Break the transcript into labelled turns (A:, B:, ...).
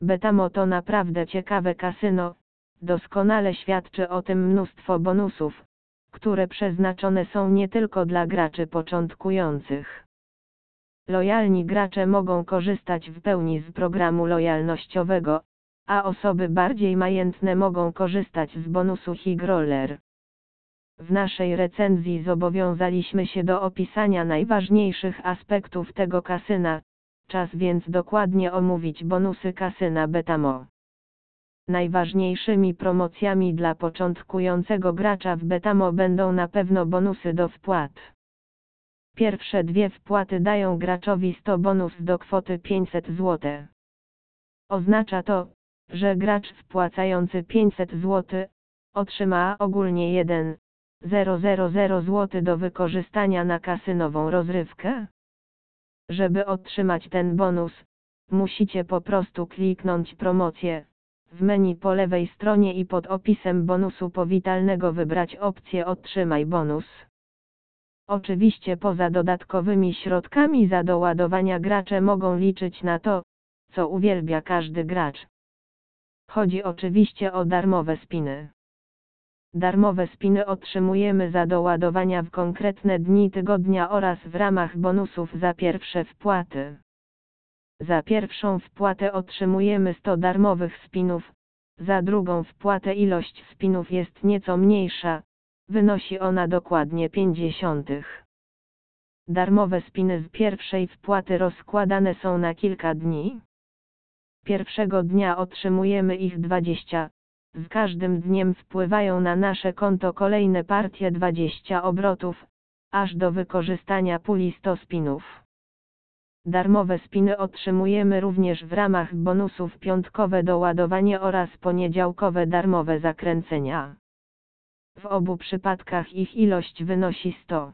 A: Betamo to naprawdę ciekawe kasyno, doskonale świadczy o tym mnóstwo bonusów, które przeznaczone są nie tylko dla graczy początkujących. Lojalni gracze mogą korzystać w pełni z programu lojalnościowego, a osoby bardziej majętne mogą korzystać z bonusu Higroller. W naszej recenzji zobowiązaliśmy się do opisania najważniejszych aspektów tego kasyna, czas więc dokładnie omówić bonusy kasyna Betamo. Najważniejszymi promocjami dla początkującego gracza w Betamo będą na pewno bonusy do wpłat. Pierwsze dwie wpłaty dają graczowi 100 bonus do kwoty 500 zł. Oznacza to, że gracz wpłacający 500 zł otrzyma ogólnie 1 000 zł do wykorzystania na kasynową rozrywkę. Żeby otrzymać ten bonus, musicie po prostu kliknąć promocję. W menu po lewej stronie i pod opisem bonusu powitalnego wybrać opcję Otrzymaj bonus. Oczywiście poza dodatkowymi środkami za doładowania gracze mogą liczyć na to, co uwielbia każdy gracz. Chodzi oczywiście o darmowe spiny. Darmowe spiny otrzymujemy za doładowania w konkretne dni tygodnia oraz w ramach bonusów za pierwsze wpłaty. Za pierwszą wpłatę otrzymujemy 100 darmowych spinów, za drugą wpłatę ilość spinów jest nieco mniejsza, wynosi ona dokładnie 50. Darmowe spiny z pierwszej wpłaty rozkładane są na kilka dni. Pierwszego dnia otrzymujemy ich 20, z każdym dniem wpływają na nasze konto kolejne partie 20 obrotów, aż do wykorzystania puli 100 spinów. Darmowe spiny otrzymujemy również w ramach bonusów piątkowe doładowanie oraz poniedziałkowe darmowe zakręcenia. W obu przypadkach ich ilość wynosi 100.